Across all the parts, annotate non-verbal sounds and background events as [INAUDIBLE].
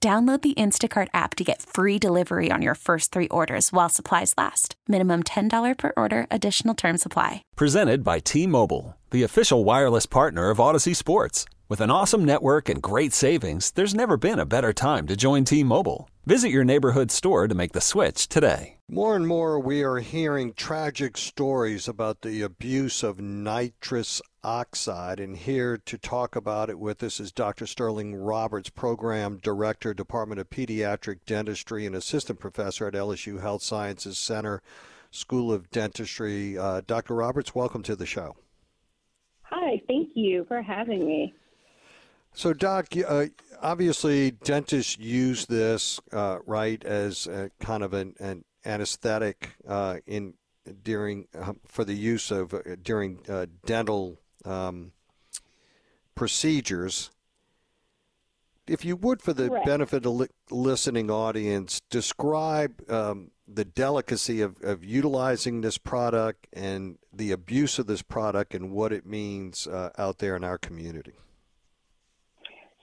Download the Instacart app to get free delivery on your first three orders while supplies last. Minimum $10 per order, additional term supply. Presented by T Mobile, the official wireless partner of Audacy Sports. With an awesome network and great savings, there's never been a better time to join T Mobile. Visit your neighborhood store to make the switch today. More and more, we are hearing tragic stories about the abuse of nitrous oxide. And here to talk about it with us is Dr. Sterling Roberts, Program Director, Department of Pediatric Dentistry, and Assistant Professor at LSU Health Sciences Center, School of Dentistry. Uh, Dr. Roberts, welcome to the show. Hi, thank you for having me. So, Doc, uh, obviously, dentists use this uh, right as kind of an, an anesthetic uh, in during uh, for the use of uh, during uh, dental um, procedures. If you would, for the Correct. benefit of li- listening audience, describe um, the delicacy of, of utilizing this product and the abuse of this product and what it means uh, out there in our community.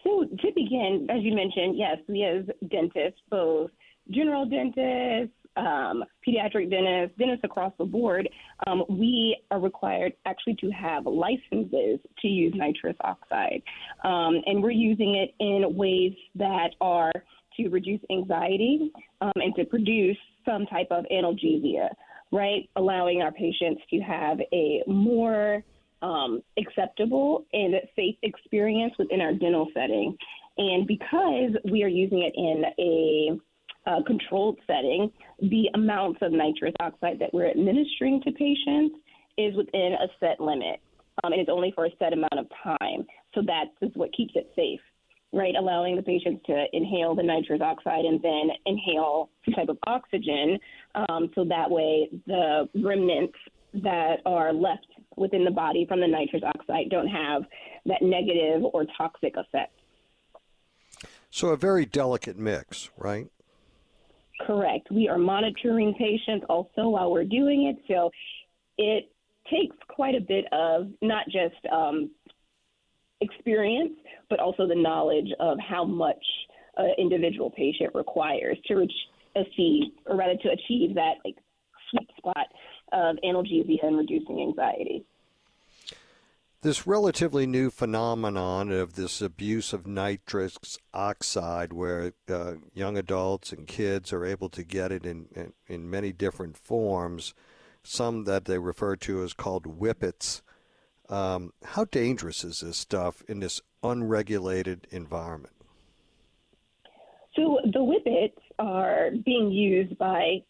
So, to begin, as you mentioned, yes, we as dentists, both general dentists, um, pediatric dentists, dentists across the board, um, we are required actually to have licenses to use nitrous oxide. Um, and we're using it in ways that are to reduce anxiety um, and to produce some type of analgesia, right? Allowing our patients to have a more um, acceptable and safe experience within our dental setting. And because we are using it in a uh, controlled setting, the amounts of nitrous oxide that we're administering to patients is within a set limit, um, and it's only for a set amount of time. So that is what keeps it safe, right? Allowing the patients to inhale the nitrous oxide and then inhale some type of oxygen, um, so that way the remnants that are left within the body from the nitrous oxide don't have that negative or toxic effect. So, a very delicate mix, right? Correct. We are monitoring patients also while we're doing it. So it takes quite a bit of not just um, experience, but also the knowledge of how much an individual patient requires to reach, achieve, or rather to achieve that like sweet spot of analgesia and reducing anxiety. This relatively new phenomenon of this abuse of nitrous oxide, where uh, young adults and kids are able to get it in, in, in many different forms, some that they refer to as called whippets. Um, how dangerous is this stuff in this unregulated environment? So the whippets are being used by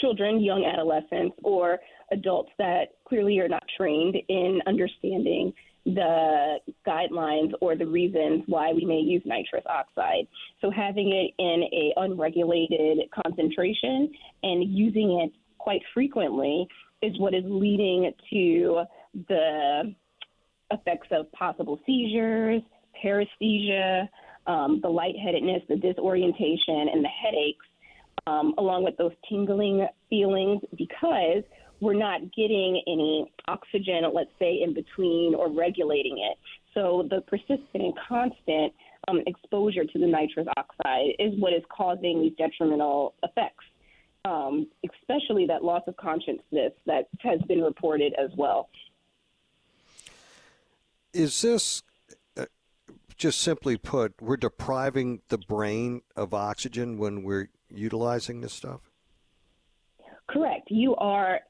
children, young adolescents, or adults that clearly are not trained in understanding the guidelines or the reasons why we may use nitrous oxide. So having it in a unregulated concentration and using it quite frequently is what is leading to the effects of possible seizures, paresthesia, um, the lightheadedness, the disorientation, and the headaches um, along with those tingling feelings, because we're not getting any oxygen, let's say, in between or regulating it. So the persistent and constant um, exposure to the nitrous oxide is what is causing these detrimental effects, um, especially that loss of consciousness that has been reported as well. Is this uh, just simply put, we're depriving the brain of oxygen when we're utilizing this stuff? Correct. You are,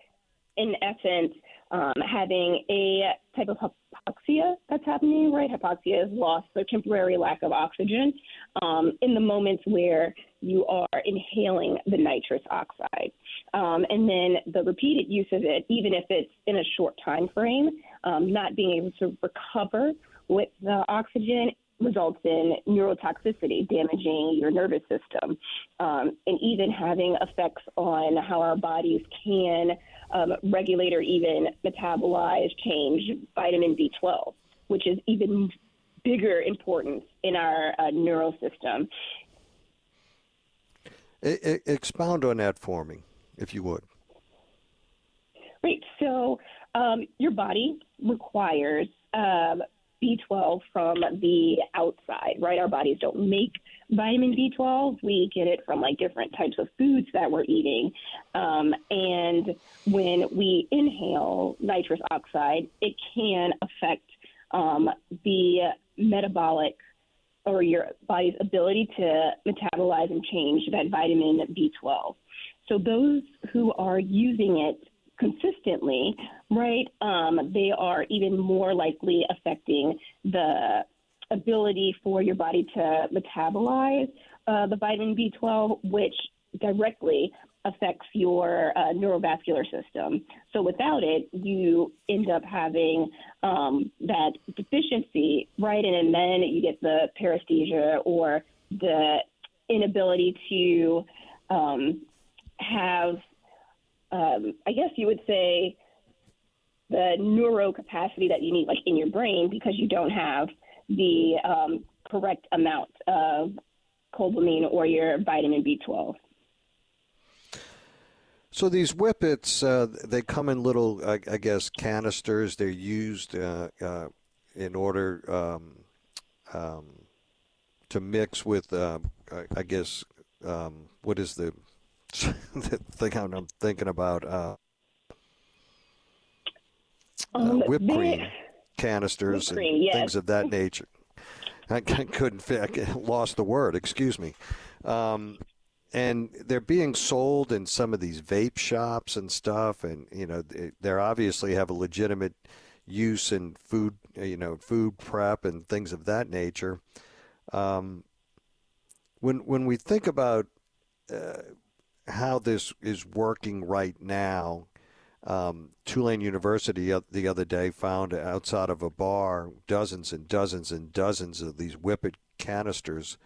in essence, um, having a type of hypoxia that's happening, right? Hypoxia is loss or temporary lack of oxygen um, in the moments where you are inhaling the nitrous oxide. Um, and then the repeated use of it, even if it's in a short time frame, um, not being able to recover with the oxygen results in neurotoxicity, damaging your nervous system, um, and even having effects on how our bodies can um, regulate or even metabolize, change vitamin B12, which is even bigger importance in our uh, neural system. expound on that for me, if you would. Right. So um, your body requires um, B12 from the outside, right? Our bodies don't make vitamin B12. We get it from like different types of foods that we're eating. Um, and when we inhale nitrous oxide, it can affect um, the metabolic or your body's ability to metabolize and change that vitamin B12. So those who are using it consistently, right, um, they are even more likely affecting the ability for your body to metabolize uh, the vitamin B12, which directly affects your uh, neurovascular system. So without it, you end up having um, that deficiency, right? And, and then you get the paresthesia or the inability to um, have um, I guess you would say, the neuro capacity that you need, like in your brain, because you don't have the um, correct amount of cobalamin or your vitamin B12. So these whippets, uh, they come in little, I, I, guess, canisters. They're used uh, uh, in order um, um, to mix with, uh, I guess, um, what is the the [LAUGHS] thing I'm thinking about uh, um, uh, whipped cream canisters whipped cream, and yes. things of that nature. I [LAUGHS] couldn't I lost the word. Excuse me. Um, and they're being sold in some of these vape shops and stuff, and you know they're obviously have a legitimate use in food, you know, food prep and things of that nature. Um, when when we think about uh, how this is working right now. Um, Tulane University the other day found outside of a bar dozens and dozens and dozens of these whippet canisters.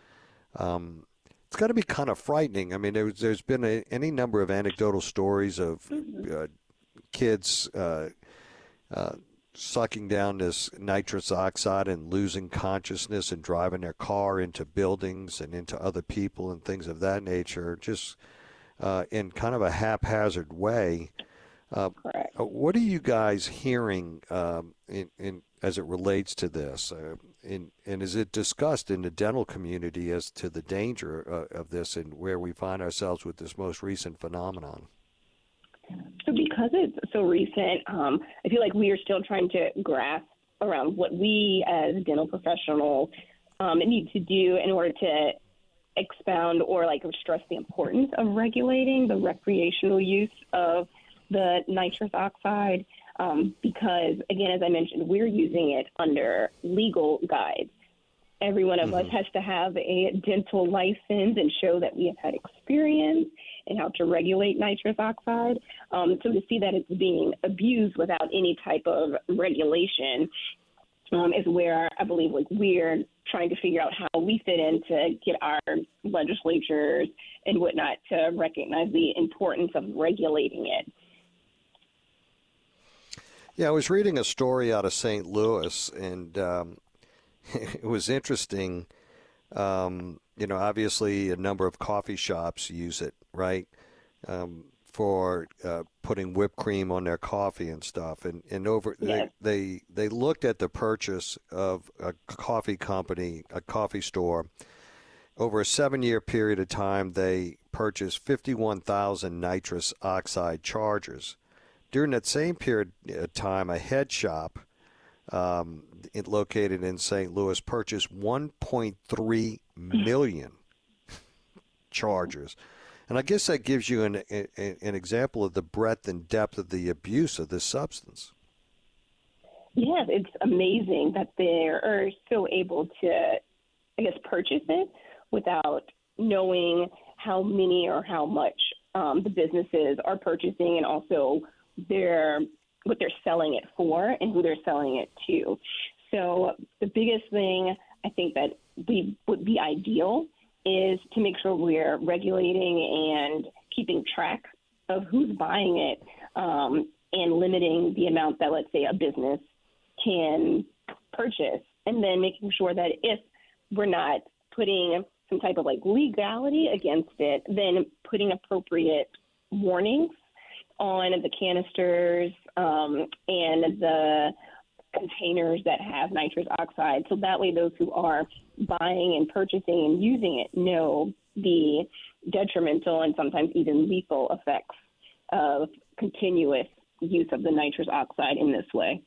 Um, it's got to be kind of frightening. I mean, there's, there's been a, any number of anecdotal stories of mm-hmm. uh, kids uh, uh, sucking down this nitrous oxide and losing consciousness and driving their car into buildings and into other people and things of that nature. Just uh, in kind of a haphazard way. Uh, Correct. Uh, what are you guys hearing um, in, in, as it relates to this? Uh, in, and is it discussed in the dental community as to the danger uh, of this and where we find ourselves with this most recent phenomenon? So, because it's so recent, um, I feel like we are still trying to grasp around what we as dental professionals um, need to do in order to expound or like stress the importance of regulating the recreational use of the nitrous oxide um, because, again, as I mentioned, we're using it under legal guides. Every one of mm-hmm. us has to have a dental license and show that we have had experience in how to regulate nitrous oxide. Um, so to see that it's being abused without any type of regulation um, is where I believe like we're trying to figure out how we fit in to get our legislatures and whatnot to recognize the importance of regulating it. Yeah, I was reading a story out of St. Louis, and um, [LAUGHS] it was interesting. Um, you know, obviously a number of coffee shops use it, right? Um, for uh, putting whipped cream on their coffee and stuff. And and over yes. they, they they looked at the purchase of a coffee company, a coffee store. Over a seven-year period of time, they purchased 51,000 nitrous oxide chargers. During that same period of time, a head shop um, located in St. Louis purchased 1.3 million [LAUGHS] chargers. And I guess that gives you an, an example of the breadth and depth of the abuse of this substance. Yeah, it's amazing that they are so able to, I guess, purchase it without knowing how many or how much um, the businesses are purchasing, and also their what they're selling it for and who they're selling it to. So the biggest thing I think that we would be ideal is to make sure we're regulating and keeping track of who's buying it um, and limiting the amount that, let's say, a business can purchase, and then making sure that if we're not putting some type of like legality against it, then putting appropriate warnings on the canisters um, and the containers that have nitrous oxide. So that way, those who are buying and purchasing and using it know the detrimental and sometimes even lethal effects of continuous use of the nitrous oxide in this way.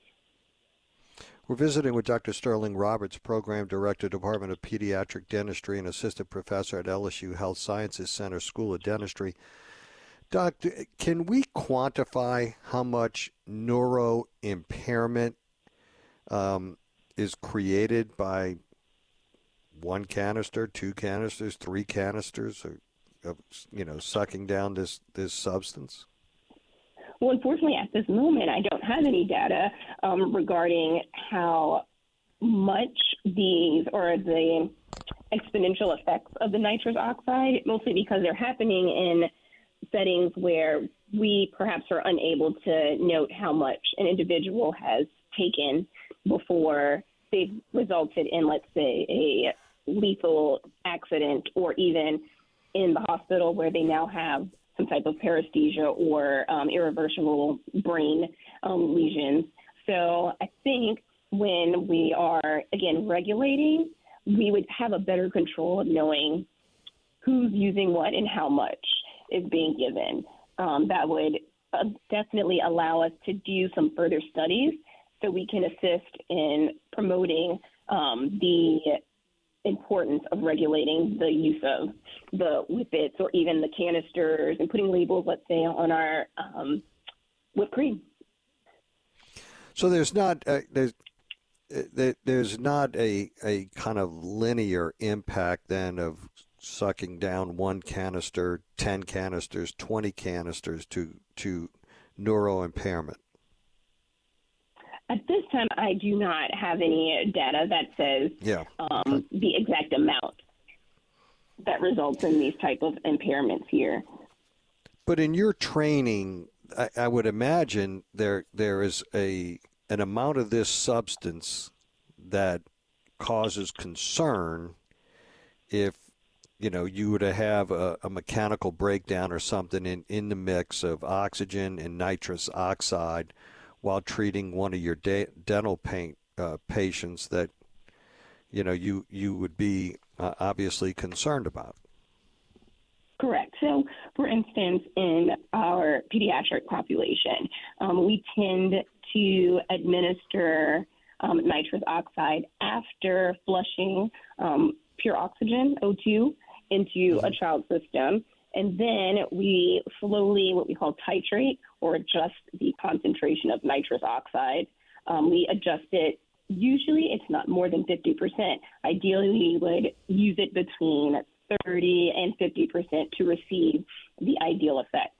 We're visiting with Dr. Sterling Roberts, Program Director, Department of Pediatric Dentistry, and Assistant Professor at LSU Health Sciences Center School of Dentistry. Doctor, can we quantify how much neuro impairment um, is created by one canister, two canisters, three canisters of, of you know sucking down this this substance? Well, unfortunately, at this moment, I don't have any data um, regarding how much these or the exponential effects of the nitrous oxide, mostly because they're happening in settings where we perhaps are unable to note how much an individual has taken before they've resulted in, let's say, a lethal accident or even in the hospital where they now have some type of paresthesia or um, irreversible brain um, lesions. So I think when we are, again, regulating, we would have a better control of knowing who's using what and how much is being given. Um, that would uh, definitely allow us to do some further studies so we can assist in promoting um, the importance of regulating the use of the whippets or even the canisters and putting labels, let's say, on our um, whipped cream. So there's not uh, there's uh, there's not a a kind of linear impact then of sucking down one canister, ten canisters, twenty canisters to to neuro impairment. At this time, I do not have any data that says yeah. um, the exact amount that results in these type of impairments here. But in your training, I, I would imagine there there is a an amount of this substance that causes concern if you know you were to have a, a, mechanical breakdown or something in, in the mix of oxygen and nitrous oxide while treating one of your de- dental paint uh, patients that you know you you would be uh, obviously concerned about. Correct. So, for instance, in our pediatric population, um, we tend to administer um, nitrous oxide after flushing um, pure oxygen, O2, into a child's system. And then we slowly, what we call titrate or adjust the concentration of nitrous oxide. Um, we adjust it. Usually, it's not more than 50%. Ideally, we would use it between 30 and 50% to receive the ideal effects.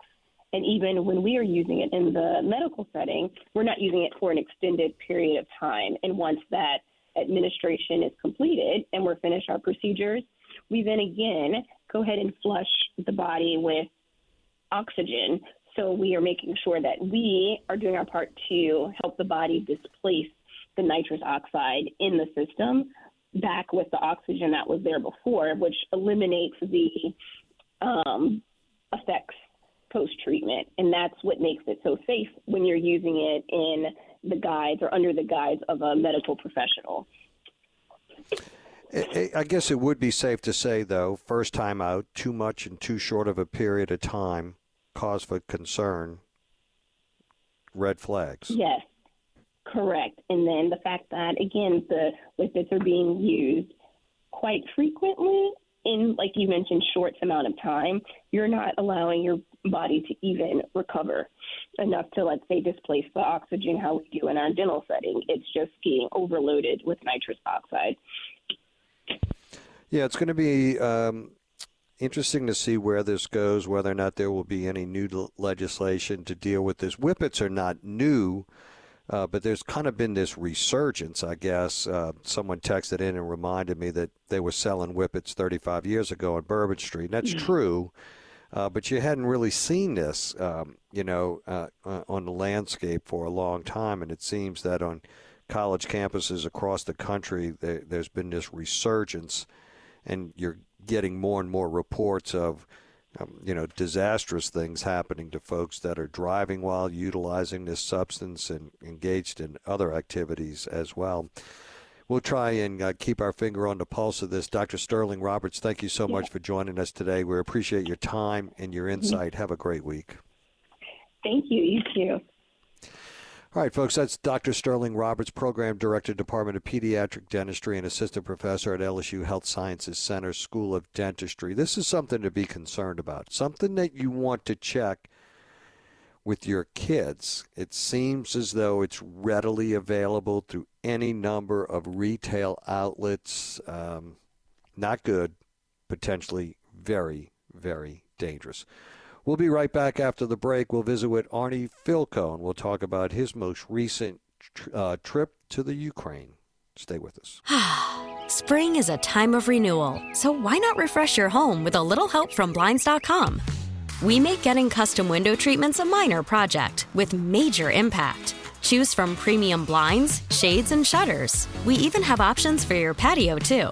And even when we are using it in the medical setting, we're not using it for an extended period of time. And once that administration is completed and we're finished our procedures, we then again go ahead and flush the body with oxygen. So we are making sure that we are doing our part to help the body displace the nitrous oxide in the system back with the oxygen that was there before, which eliminates the um, effects post treatment. And that's what makes it so safe when you're using it in the guides or under the guise of a medical professional. I guess it would be safe to say, though, first time out, too much in too short of a period of time, cause for concern, red flags. Yes, correct. And then the fact that, again, the whippets are being used quite frequently in, like you mentioned, short amount of time, you're not allowing your body to even recover enough to, let's say, displace the oxygen how we do in our dental setting. It's just being overloaded with nitrous oxide. Yeah, it's going to be um, interesting to see where this goes, whether or not there will be any new legislation to deal with this. Whippets are not new. Uh, but there's kind of been this resurgence, I guess. Uh, someone texted in and reminded me that they were selling whippets 35 years ago on Bourbon Street. And that's mm-hmm. true, uh, but you hadn't really seen this, um, you know, uh, uh, on the landscape for a long time. And it seems that on college campuses across the country, there, there's been this resurgence, and you're getting more and more reports of um, you know, disastrous things happening to folks that are driving while utilizing this substance and engaged in other activities as well. We'll try and uh, keep our finger on the pulse of this. Dr. Sterling Roberts, thank you so much for joining us today. We appreciate your time and your mm-hmm. insight. Have a great week. Thank you. You too. All right, folks, that's Dr. Sterling Roberts, Program Director, Department of Pediatric Dentistry, and Assistant Professor at LSU Health Sciences Center School of Dentistry. This is something to be concerned about, something that you want to check with your kids. It seems as though it's readily available through any number of retail outlets. Um, not good, potentially very, very dangerous. We'll be right back after the break. We'll visit with Arnie Fielkow and we'll talk about his most recent uh, trip to the Ukraine. Stay with us. [SIGHS] Spring is a time of renewal, so why not refresh your home with a little help from Blinds.com? We make getting custom window treatments a minor project with major impact. Choose from premium blinds, shades, and shutters. We even have options for your patio, too.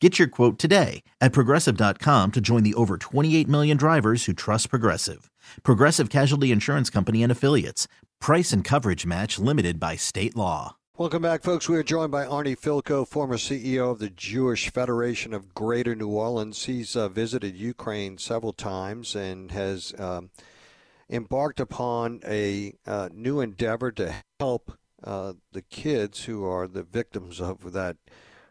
Get your quote today at progressive.com to join the over 28 million drivers who trust Progressive. Progressive Casualty Insurance Company and Affiliates. Price and coverage match limited by state law. Welcome back, folks. We are joined by Arnie Fielkow, former CEO of the Jewish Federation of Greater New Orleans. He's uh, visited Ukraine several times and has um, embarked upon a uh, new endeavor to help uh, the kids who are the victims of that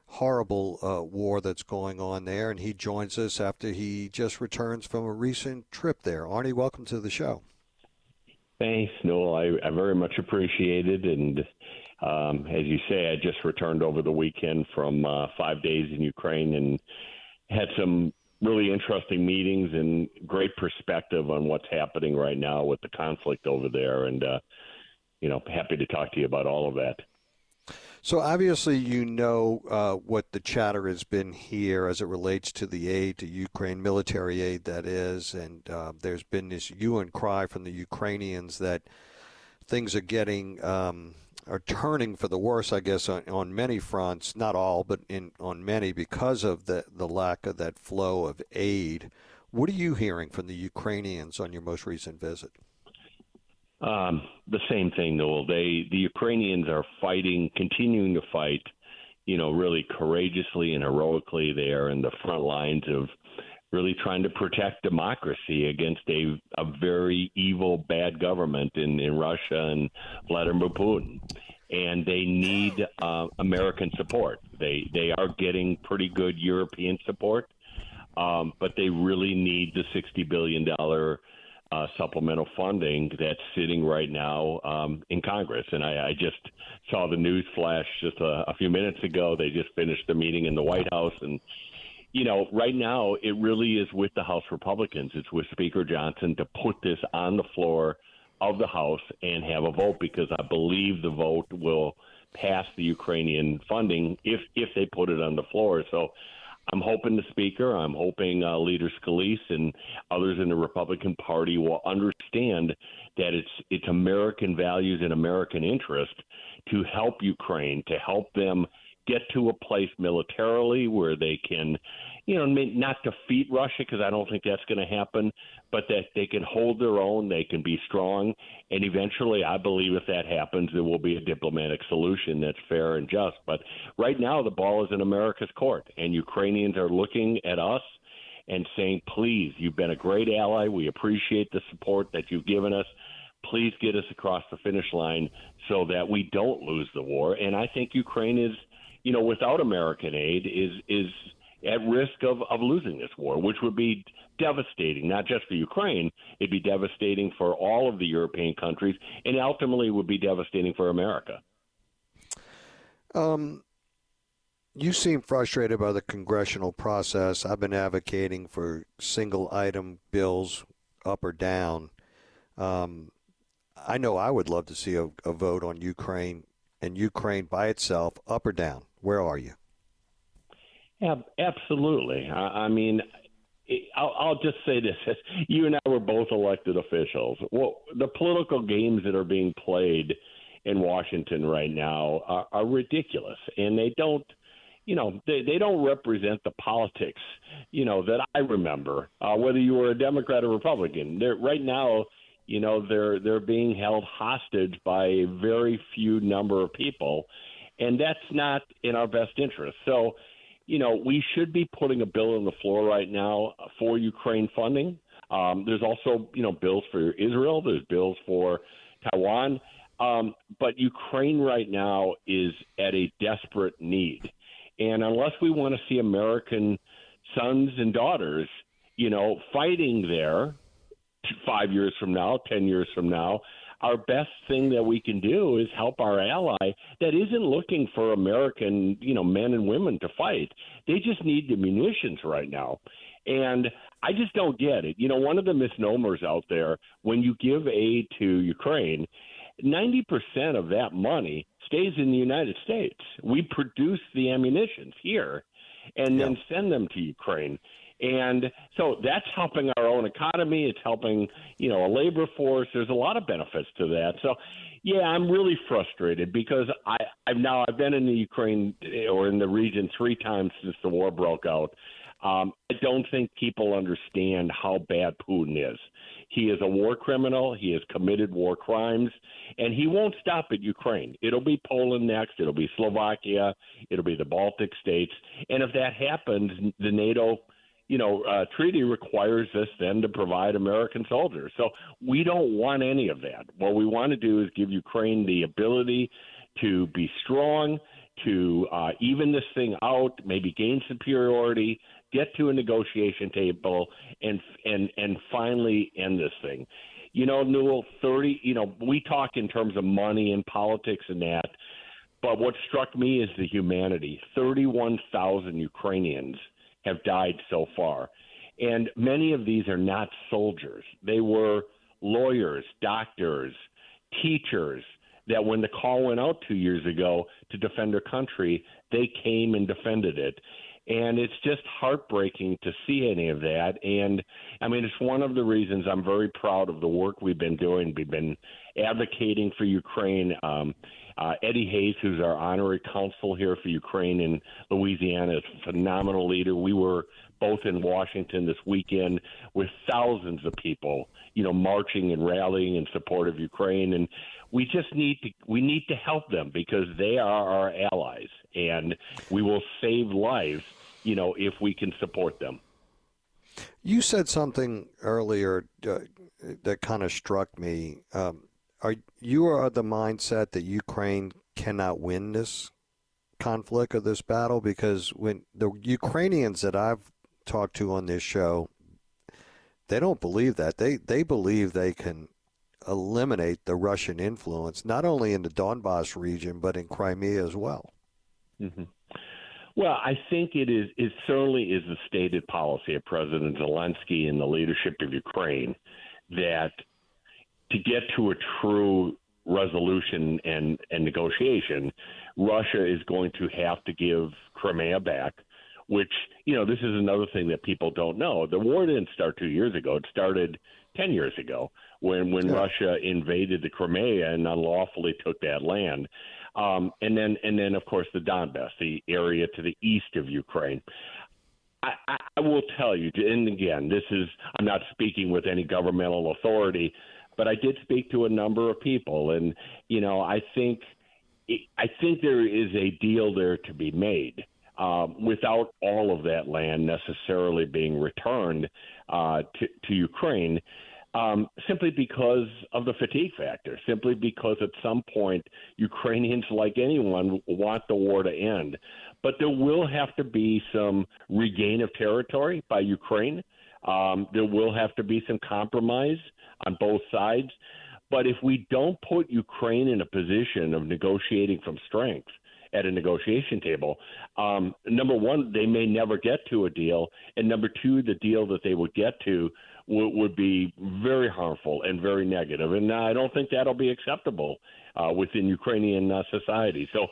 horrible uh, war that's going on there, and he joins us after he just returns from a recent trip there. Arnie, welcome to the show. Thanks, Newell. I, I very much appreciate it. And um, as you say, I just returned over the weekend from uh, five days in Ukraine and had some really interesting meetings and great perspective on what's happening right now with the conflict over there. And, uh, you know, happy to talk to you about all of that. So obviously, you know uh, what the chatter has been here as it relates to the aid to Ukraine, military aid that is, and uh, there's been this hue and cry from the Ukrainians that things are getting um, are turning for the worse, I guess, on, on many fronts. Not all, but in on many because of the the lack of that flow of aid. What are you hearing from the Ukrainians on your most recent visit? Um, the same thing, Newell. They the Ukrainians are fighting, continuing to fight. You know, really courageously and heroically. They are in the front lines of really trying to protect democracy against a a very evil, bad government in in Russia and Vladimir Putin. And they need uh, American support. They they are getting pretty good European support, um, but they really need the sixty billion dollar uh, supplemental funding that's sitting right now um, in Congress. And I, I just saw the news flash just a, a few minutes ago. They just finished the meeting in the White House, and you know, right now it really is with the House Republicans. It's with Speaker Johnson to put this on the floor of the House and have a vote because I believe the vote will pass the Ukrainian funding if if they put it on the floor. So I'm hoping the speaker, I'm hoping uh, Leader Scalise and others in the Republican Party will understand that it's it's American values and American interest to help Ukraine, to help them get to a place militarily where they can, you know, not defeat Russia because I don't think that's going to happen, but that they can hold their own, they can be strong, and eventually, I believe if that happens, there will be a diplomatic solution that's fair and just. But right now, the ball is in America's court, and Ukrainians are looking at us and saying, "Please, you've been a great ally. We appreciate the support that you've given us." Please get us across the finish line so that we don't lose the war. And I think Ukraine is you know, without American aid, is is at risk of, of losing this war, which would be devastating, not just for Ukraine, it'd be devastating for all of the European countries, and ultimately would be devastating for America. Um, you seem frustrated by the congressional process. I've been advocating for single item bills up or down. Um, I know I would love to see a, a vote on Ukraine and Ukraine by itself, up or down. Where are you? Yeah, absolutely. I, I mean, I'll, I'll, just say this: [LAUGHS] you and I were both elected officials. Well, the political games that are being played in Washington right now are, are ridiculous, and they don't. You know, they, they don't represent the politics, you know, that I remember. Uh, whether you were a Democrat or Republican, they're, right now, you know, they're they're being held hostage by a very few number of people, and that's not in our best interest. So, you know, we should be putting a bill on the floor right now for Ukraine funding. Um, there's also, you know, bills for Israel. There's bills for Taiwan. Um, but Ukraine right now is at a desperate need. And unless we want to see American sons and daughters, you know, fighting there five years from now, 10 years from now, our best thing that we can do is help our ally that isn't looking for American, you know, men and women to fight. They just need the munitions right now. And I just don't get it. You know, one of the misnomers out there when you give aid to Ukraine, 90% of that money stays in the United States. We produce the ammunitions here and then send them to Ukraine. And so that's helping our own economy. It's helping, you know, a labor force. There's a lot of benefits to that. So, yeah, I'm really frustrated because I, I've now I've been in the Ukraine eh, or in the region three times since the war broke out. Um, I don't think people understand how bad Putin is. He is a war criminal. He has committed war crimes, and he won't stop at Ukraine. It'll be Poland next. It'll be Slovakia. It'll be the Baltic states. And if that happens, the NATO you know, uh, treaty requires us then to provide American soldiers. So we don't want any of that. What we want to do is give Ukraine the ability to be strong, to uh, even this thing out, maybe gain superiority, get to a negotiation table, and and and finally end this thing. You know, Newell, thirty. You know, we talk in terms of money and politics and that. But what struck me is the humanity. 31,000 Ukrainians have died so far. And many of these are not soldiers. They were lawyers, doctors, teachers that when the call went out two years ago to defend their country, they came and defended it. And it's just heartbreaking to see any of that. And I mean, it's one of the reasons I'm very proud of the work we've been doing. We've been advocating for Ukraine. Um, uh, Eddie Hayes, who's our honorary consul here for Ukraine in Louisiana, is a phenomenal leader. We were both in Washington this weekend with thousands of people, you know, marching and rallying in support of Ukraine. And we just need to we need to help them because they are our allies, and we will save lives, you know, if we can support them. You said something earlier uh, that kind of struck me. Um, are you are of the mindset that Ukraine cannot win this conflict or this battle because when the Ukrainians that I've talked to on this show, they don't believe that. They they believe they can eliminate the Russian influence not only in the Donbass region but in Crimea as well. Mm-hmm. Well, I think it is. It certainly is the stated policy of President Zelensky and the leadership of Ukraine that to get to a true resolution and, and negotiation, Russia is going to have to give Crimea back, which, you know, this is another thing that people don't know. The war didn't start two years ago, it started 10 years ago when, when yeah. Russia invaded the Crimea and unlawfully took that land. Um, and then, and then, of course, the Donbass, the area to the east of Ukraine. I, I will tell you, and again, this is I'm not speaking with any governmental authority but I did speak to a number of people, and you know, I think I think there is a deal there to be made. Um, without all of that land necessarily being returned uh, to, to Ukraine, um, simply because of the fatigue factor, simply because at some point Ukrainians, like anyone, want the war to end. But there will have to be some regain of territory by Ukraine. Um, there will have to be some compromise on both sides. But if we don't put Ukraine in a position of negotiating from strength at a negotiation table, um, number one, they may never get to a deal, and number two, the deal that they would get to would, would be very harmful and very negative. And I don't think that'll be acceptable uh, within Ukrainian uh, society. So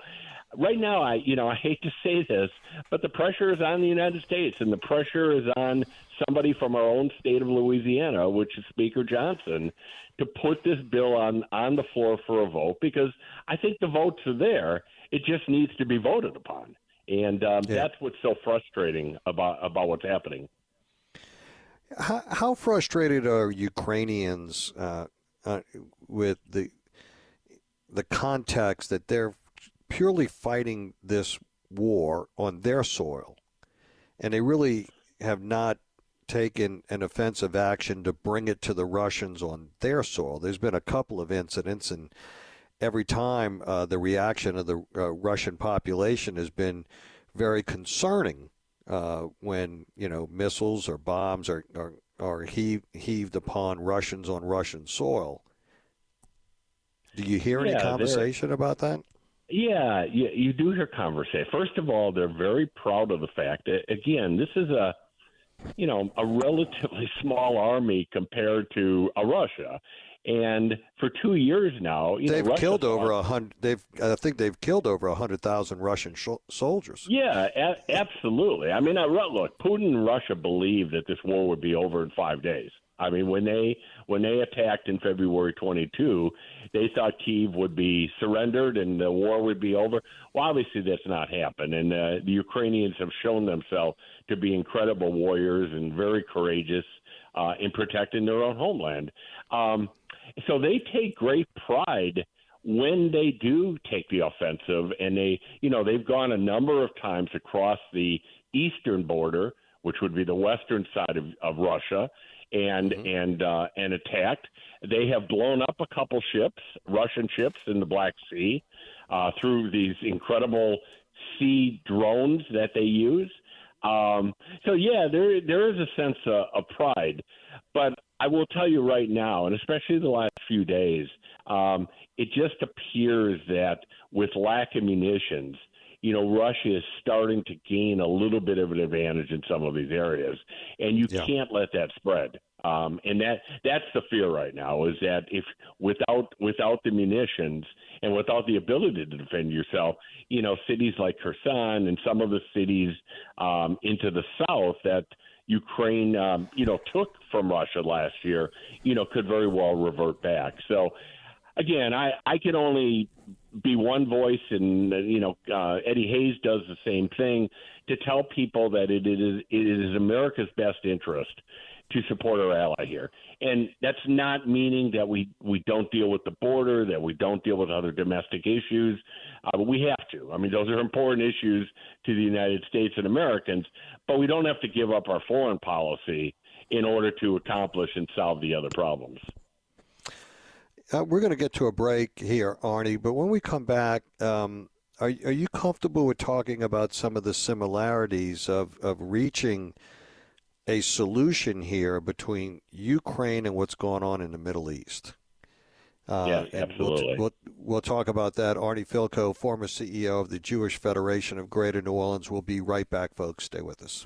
right now, I you know I hate to say this, but the pressure is on the United States, and the pressure is on somebody from our own state of Louisiana, which is Speaker Johnson, to put this bill on on the floor for a vote because I think the votes are there. It just needs to be voted upon, and um, yeah. that's what's so frustrating about about what's happening. How, how frustrated are Ukrainians uh, uh, with the the context that they're purely fighting this war on their soil, and they really have not taken an offensive action to bring it to the Russians on their soil. There's been a couple of incidents, and every time uh, the reaction of the uh, Russian population has been very concerning uh, when you know missiles or bombs are are, are heaved, heaved upon Russians on Russian soil. Do you hear any conversation about that? Yeah, you, you do hear conversation. First of all, they're very proud of the fact that again, this is a you know a relatively [LAUGHS] small army compared to a Russia. And for two years now, they've know, killed over a hundred. They've, I think, they've killed over a hundred thousand Russian sh- soldiers. Yeah, a- absolutely. I mean, uh, I, look, Putin and Russia believed that this war would be over in five days. I mean, when they when they attacked in February 22, they thought Kiev would be surrendered and the war would be over. Well, obviously that's not happened, and uh, the Ukrainians have shown themselves to be incredible warriors and very courageous uh, in protecting their own homeland. Um, so they take great pride when they do take the offensive, and they, you know, they've gone a number of times across the eastern border, which would be the western side of, of Russia and mm-hmm. and uh, and attacked. They have blown up a couple ships, Russian ships in the Black Sea, uh, through these incredible sea drones that they use. Um, so yeah, there there is a sense of, of pride, but I will tell you right now, and especially the last few days, um, it just appears that with lack of munitions, you know, Russia is starting to gain a little bit of an advantage in some of these areas, and you yeah. can't let that spread. Um, and that that's the fear right now is that if without without the munitions and without the ability to defend yourself, you know, cities like Kherson and some of the cities um, into the south that Ukraine, um, you know, took from Russia last year, you know, could very well revert back. So, again, I I can only be one voice, and you know, uh, Eddie Hayes does the same thing to tell people that it is it is America's best interest to support our ally here. And that's not meaning that we, we don't deal with the border, that we don't deal with other domestic issues. Uh, but we have to. I mean, those are important issues to the United States and Americans, but we don't have to give up our foreign policy in order to accomplish and solve the other problems. Uh, we're going to get to a break here, Arnie, but when we come back, um, are, are you comfortable with talking about some of the similarities of, of reaching – a solution here between Ukraine and what's going on in the Middle East. Uh, yeah, absolutely. We'll, we'll, we'll, talk about that. Arnie Fielkow, former CEO of the Jewish Federation of Greater New Orleans, will be right back, folks. Stay with us.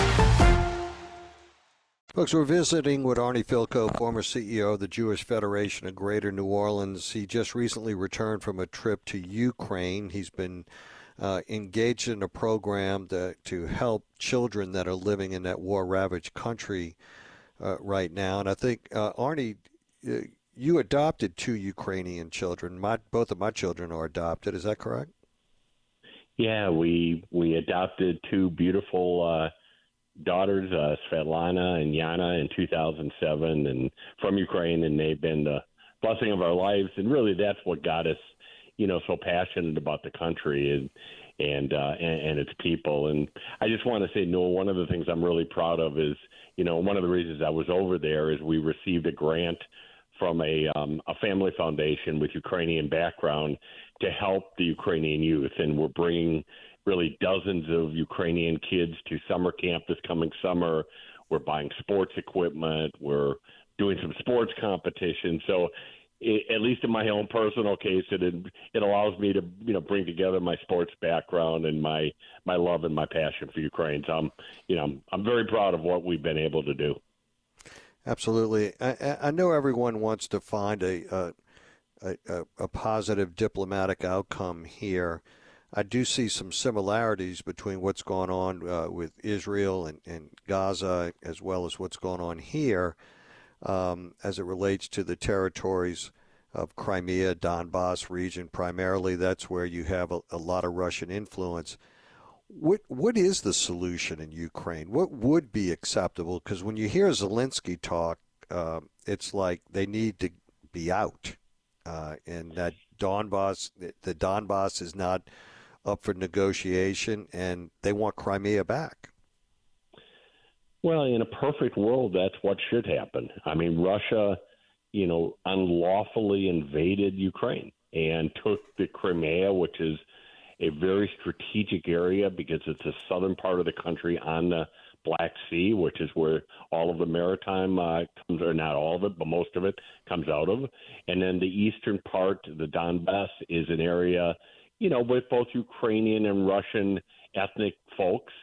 Folks, we're visiting with Arnie Fielkow, former CEO of the Jewish Federation of Greater New Orleans. He just recently returned from a trip to Ukraine. He's been uh, engaged in a program to, to help children that are living in that war ravaged country uh, right now. And I think, uh, Arnie, uh, you adopted two Ukrainian children. My, both of my children are adopted. Is that correct? Yeah, we we adopted two beautiful uh, daughters, uh, Svetlana and Yana, in 2007, and from Ukraine, and they've been the blessing of our lives. And really, that's what got us, you know, so passionate about the country and and uh, and, and its people. And I just want to say, Newell, one of the things I'm really proud of is, you know, one of the reasons I was over there is we received a grant from a um, a family foundation with Ukrainian background to help the Ukrainian youth, and we're bringing really dozens of Ukrainian kids to summer camp this coming summer. We're buying sports equipment. We're doing some sports competition. So, it, at least in my own personal case, it it allows me to you know bring together my sports background and my my love and my passion for Ukraine. So I'm you know I'm, I'm very proud of what we've been able to do. Absolutely, I, I know everyone wants to find a a, a, a positive diplomatic outcome here. I do see some similarities between what's going on uh, with Israel and, and, Gaza, as well as what's going on here, um, as it relates to the territories of Crimea, Donbass region. Primarily, that's where you have a, a lot of Russian influence. What what is the solution in Ukraine? What would be acceptable? Because when you hear Zelensky talk, uh, it's like they need to be out, uh, and that Donbass, the Donbass is not up for negotiation, and they want Crimea back. Well, in a perfect world, that's what should happen. I mean, Russia, you know, unlawfully invaded Ukraine and took the Crimea, which is a very strategic area because it's the southern part of the country on the Black Sea, which is where all of the maritime uh, comes, or not all of it, but most of it comes out of. And then the eastern part, the Donbass, is an area you know, with both Ukrainian and Russian ethnic folks.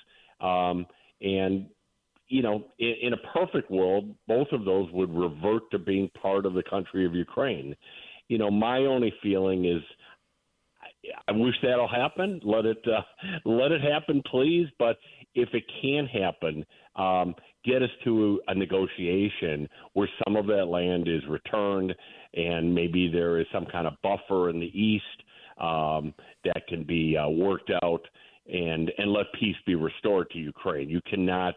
Um, and you know, in, in, a perfect world, both of those would revert to being part of the country of Ukraine. You know, my only feeling is I, I wish that'll happen. Let it uh, [LAUGHS] let it happen, please. But if it can happen, um, get us to a negotiation where some of that land is returned, and maybe there is some kind of buffer in the east um, that can be uh, worked out, and and let peace be restored to Ukraine. You cannot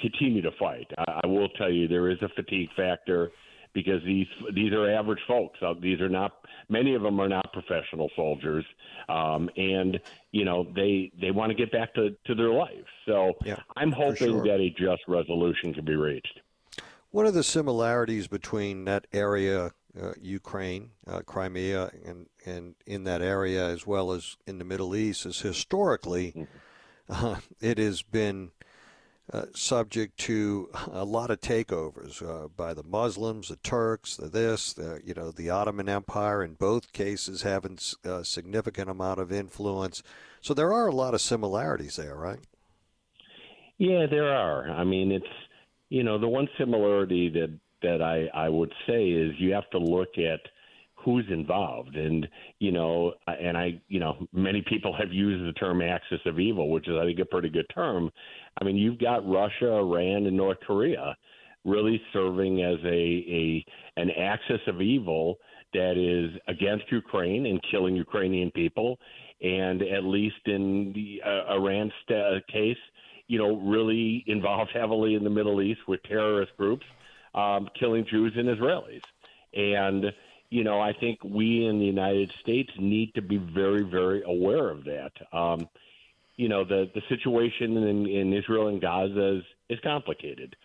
continue to fight. I, I will tell you there is a fatigue factor because these these are average folks. Uh, these are not many of them are not professional soldiers, um, and you know they they want to get back to to their life. So yeah, I'm hoping sure. that a just resolution can be reached. What are the similarities between that area, uh, Ukraine, uh, Crimea, and and in that area as well as in the Middle East? Is historically, mm-hmm. [LAUGHS] uh, it has been uh, subject to a lot of takeovers uh, by the Muslims, the Turks, the this, the, you know, the Ottoman Empire. In both cases, having a uh, significant amount of influence. So there are a lot of similarities there, right? Yeah, there are. I mean, it's you know the one similarity that that I I would say is you have to look at who's involved. And you know and i you know many people have used the term axis of evil which is i think a pretty good term. I mean you've got russia iran and north korea really serving as a a an axis of evil that is against ukraine and killing ukrainian people. And at least in the uh, iran st- case you know really involved heavily in the middle east with terrorist groups um, killing jews and israelis and you know, I think we in the United States need to be very, very aware of that. Um, you know, the the situation in, in Israel and Gaza is is complicated.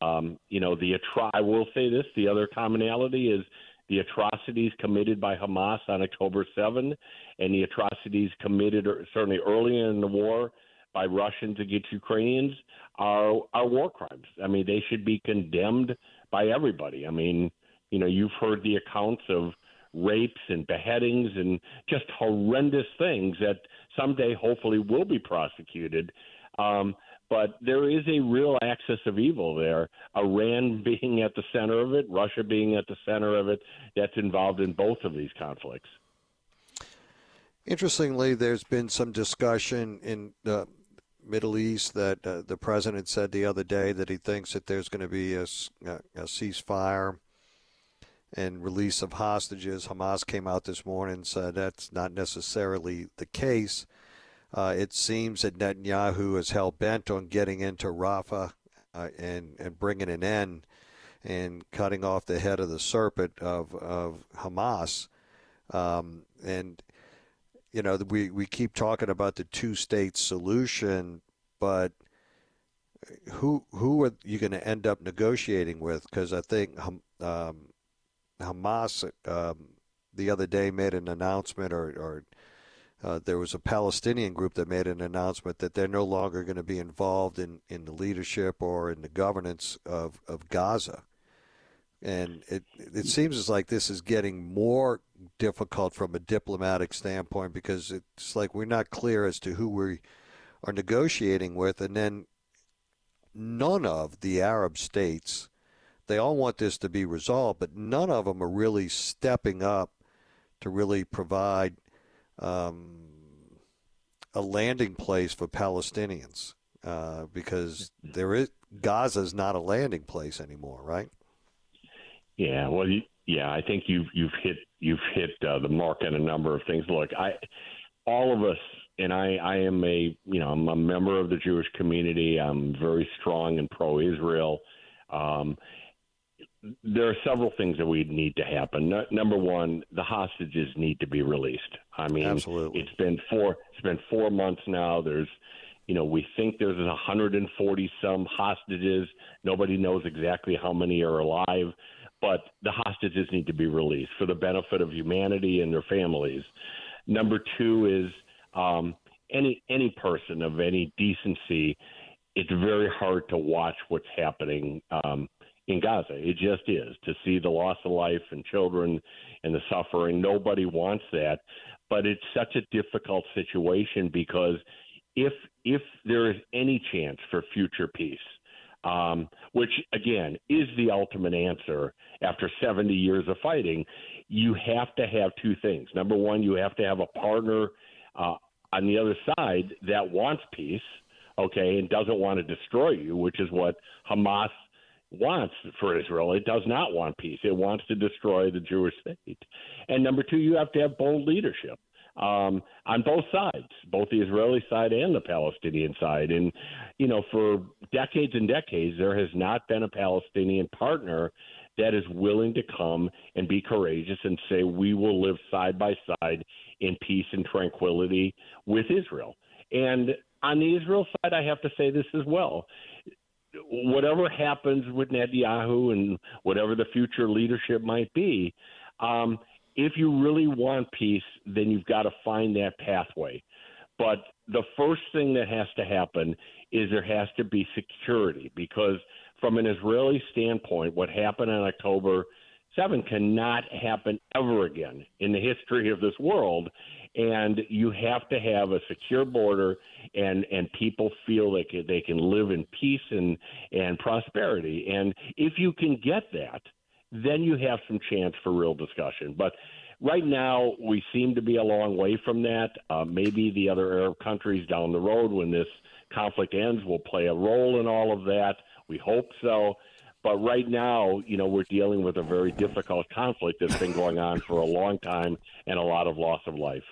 Um, you know, the atro- I will say this: the other commonality is the atrocities committed by Hamas on October 7 and the atrocities committed certainly early in the war by Russians against Ukrainians are are war crimes. I mean, they should be condemned by everybody. I mean, you know, you've heard the accounts of rapes and beheadings and just horrendous things that someday hopefully will be prosecuted. Um, but there is a real axis of evil there. Iran [LAUGHS] being at the center of it, Russia being at the center of it, that's involved in both of these conflicts. Interestingly, there's been some discussion in the Middle East that uh, the president said the other day that he thinks that there's going to be a, a ceasefire and release of hostages. Hamas came out this morning and said that's not necessarily the case. Uh, it seems that Netanyahu is hell bent on getting into Rafah uh, and and bringing an end and cutting off the head of the serpent of of Hamas. Um, and you know we we keep talking about the two state solution, but who who are you going to end up negotiating with? Because I think um, Hamas um, the other day made an announcement, or, or uh, there was a Palestinian group that made an announcement that they're no longer going to be involved in, in the leadership or in the governance of, of Gaza. And it it seems as like this is getting more difficult from a diplomatic standpoint because it's like we're not clear as to who we are negotiating with, and then none of the Arab states they all want this to be resolved, but none of them are really stepping up to really provide um, a landing place for Palestinians uh, because there is Gaza is not a landing place anymore, right? Yeah, well, you, yeah, I think you've you've hit you've hit uh, the mark on a number of things. Look, I all of us, and I I am a you know I'm a member of the Jewish community. I'm very strong and pro-Israel. Um, there are several things that we need to happen. No, number one, the hostages need to be released. I mean, Absolutely. it's been four. It's been four months now. There's, you know, we think there's 140 some hostages. Nobody knows exactly how many are alive, but the hostages need to be released for the benefit of humanity and their families. Number two is um, any any person of any decency. It's very hard to watch what's happening. Um, in Gaza. It just is to see the loss of life and children and the suffering. Nobody wants that, but it's such a difficult situation because if if there is any chance for future peace, um, which again is the ultimate answer after 70 years of fighting, you have to have two things. Number one, you have to have a partner uh, on the other side that wants peace, okay, and doesn't want to destroy you, which is what Hamas wants for Israel. It does not want peace. It wants to destroy the Jewish state. And number two, you have to have bold leadership um, on both sides, both the Israeli side and the Palestinian side. And, you know, for decades and decades, there has not been a Palestinian partner that is willing to come and be courageous and say, we will live side by side in peace and tranquility with Israel. And on the Israel side, I have to say this as well. Whatever happens with Netanyahu and whatever the future leadership might be, um, if you really want peace, then you've got to find that pathway. But the first thing that has to happen is there has to be security because, from an Israeli standpoint, what happened on October 7 cannot happen ever again in the history of this world. And you have to have a secure border, and and people feel can, they can live in peace and and prosperity. And if you can get that, then you have some chance for real discussion. But right now, we seem to be a long way from that. Uh, maybe the other Arab countries down the road, when this conflict ends, will play a role in all of that. We hope so. But right now, you know, we're dealing with a very difficult conflict that's been going on for a long time and a lot of loss of life.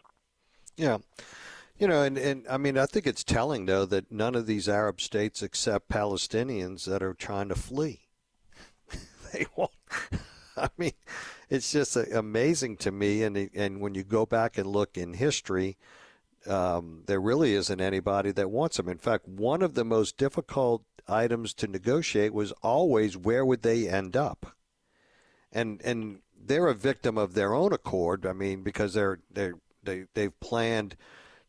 Yeah. You know, and, and I mean, I think it's telling, though, that none of these Arab states accept Palestinians that are trying to flee. [LAUGHS] they won't. [LAUGHS] I mean, it's just amazing to me. And and when you go back and look in history, um, there really isn't anybody that wants them. In fact, one of the most difficult items to negotiate was always where would they end up, and and they're a victim of their own accord. I mean, because they're they they they've planned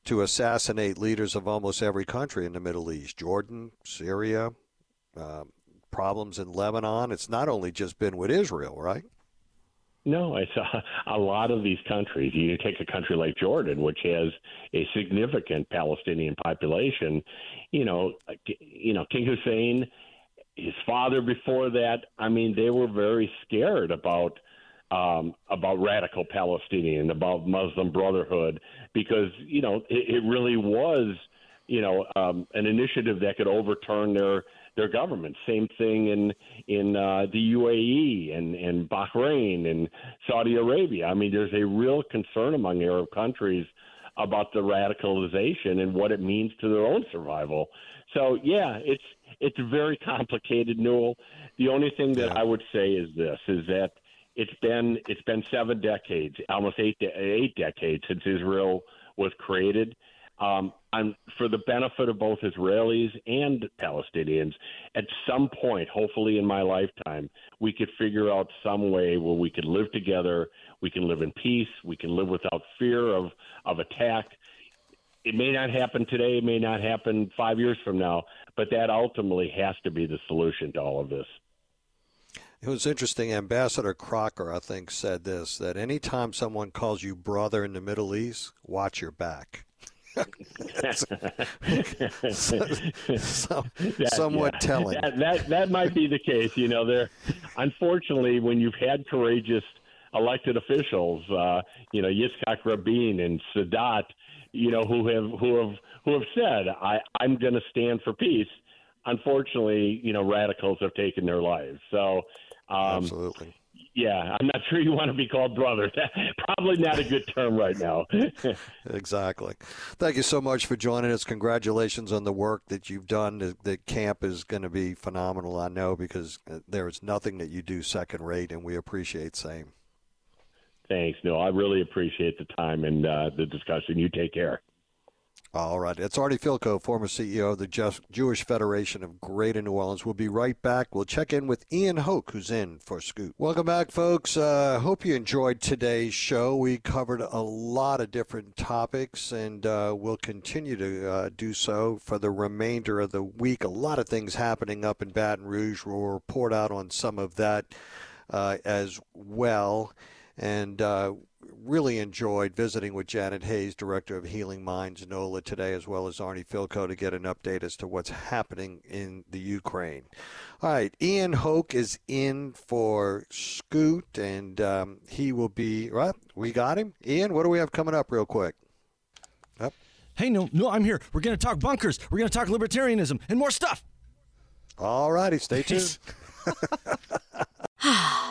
to assassinate leaders of almost every country in the Middle East, Jordan, Syria, um, problems in Lebanon. It's not only just been with Israel, right? No, it's a, a lot of these countries. You take a country like Jordan, which has a significant Palestinian population. You know, you know King Hussein, his father before that. I mean, they were very scared about um, about radical Palestinian, about Muslim Brotherhood, because you know it, it really was you know um, an initiative that could overturn their their government. Same thing in in uh, the UAE and and Bahrain and Saudi Arabia. I mean, there's a real concern among Arab countries about the radicalization and what it means to their own survival. So yeah, it's it's very complicated, Newell. The only thing that I would say is this: is that it's been it's been seven decades, almost eight eight decades since Israel was created um, on, for the benefit of both Israelis and Palestinians, at some point, hopefully in my lifetime, we could figure out some way where we could live together, we can live in peace, we can live without fear of, of attack. It may not happen today, it may not happen five years from now, but that ultimately has to be the solution to all of this. It was interesting. Ambassador Crocker, I think, said this that anytime someone calls you brother in the Middle East, watch your back so, so, that, somewhat yeah. telling. That, that, that might be the case. You know, there. Unfortunately, when you've had courageous elected officials, uh, you know, Yitzhak Rabin and Sadat, you know, who have who have who have said, "I I'm going to stand for peace." Unfortunately, you know, radicals have taken their lives. So, um, absolutely yeah, I'm not sure you want to be called brother. [LAUGHS] Probably not a good term right now. [LAUGHS] exactly. Thank you so much for joining us. Congratulations on the work that you've done. The, the camp is going to be phenomenal, I know, because uh, there is nothing that you do second rate, and we appreciate same. Thanks. No, I really appreciate the time and uh, the discussion. You take care. All right. It's Arnie Fielkow, former CEO of the Jewish Federation of Greater New Orleans. We'll be right back. We'll check in with Ian Hoke, who's in for Scoot. Welcome back, folks. Uh, hope you enjoyed today's show. We covered a lot of different topics, and uh, we'll continue to uh, do so for the remainder of the week. A lot of things happening up in Baton Rouge. We'll report out on some of that uh, as well. And uh, really enjoyed visiting with Janet Hayes, Director of Healing Minds NOLA today, as well as Arnie Fielkow to get an update as to what's happening in the Ukraine. All right, Ian Hoke is in for Scoot, and um, he will be, right, we got him. Ian, what do we have coming up real quick? Up. Hey, no, no, I'm here. We're going to talk bunkers. We're going to talk libertarianism and more stuff. All righty, stay tuned. [LAUGHS] [LAUGHS]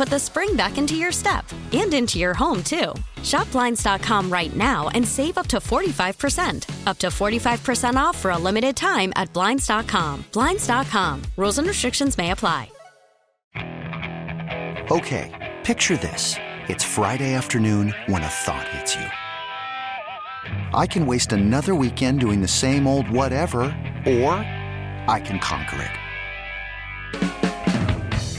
put the spring back into your step and into your home, too. Shop Blinds.com right now and save up to 45%. Up to 45% off for a limited time at Blinds.com. Blinds.com. Rules and restrictions may apply. Okay, picture this. It's Friday afternoon when a thought hits you. I can waste another weekend doing the same old whatever, or I can conquer it.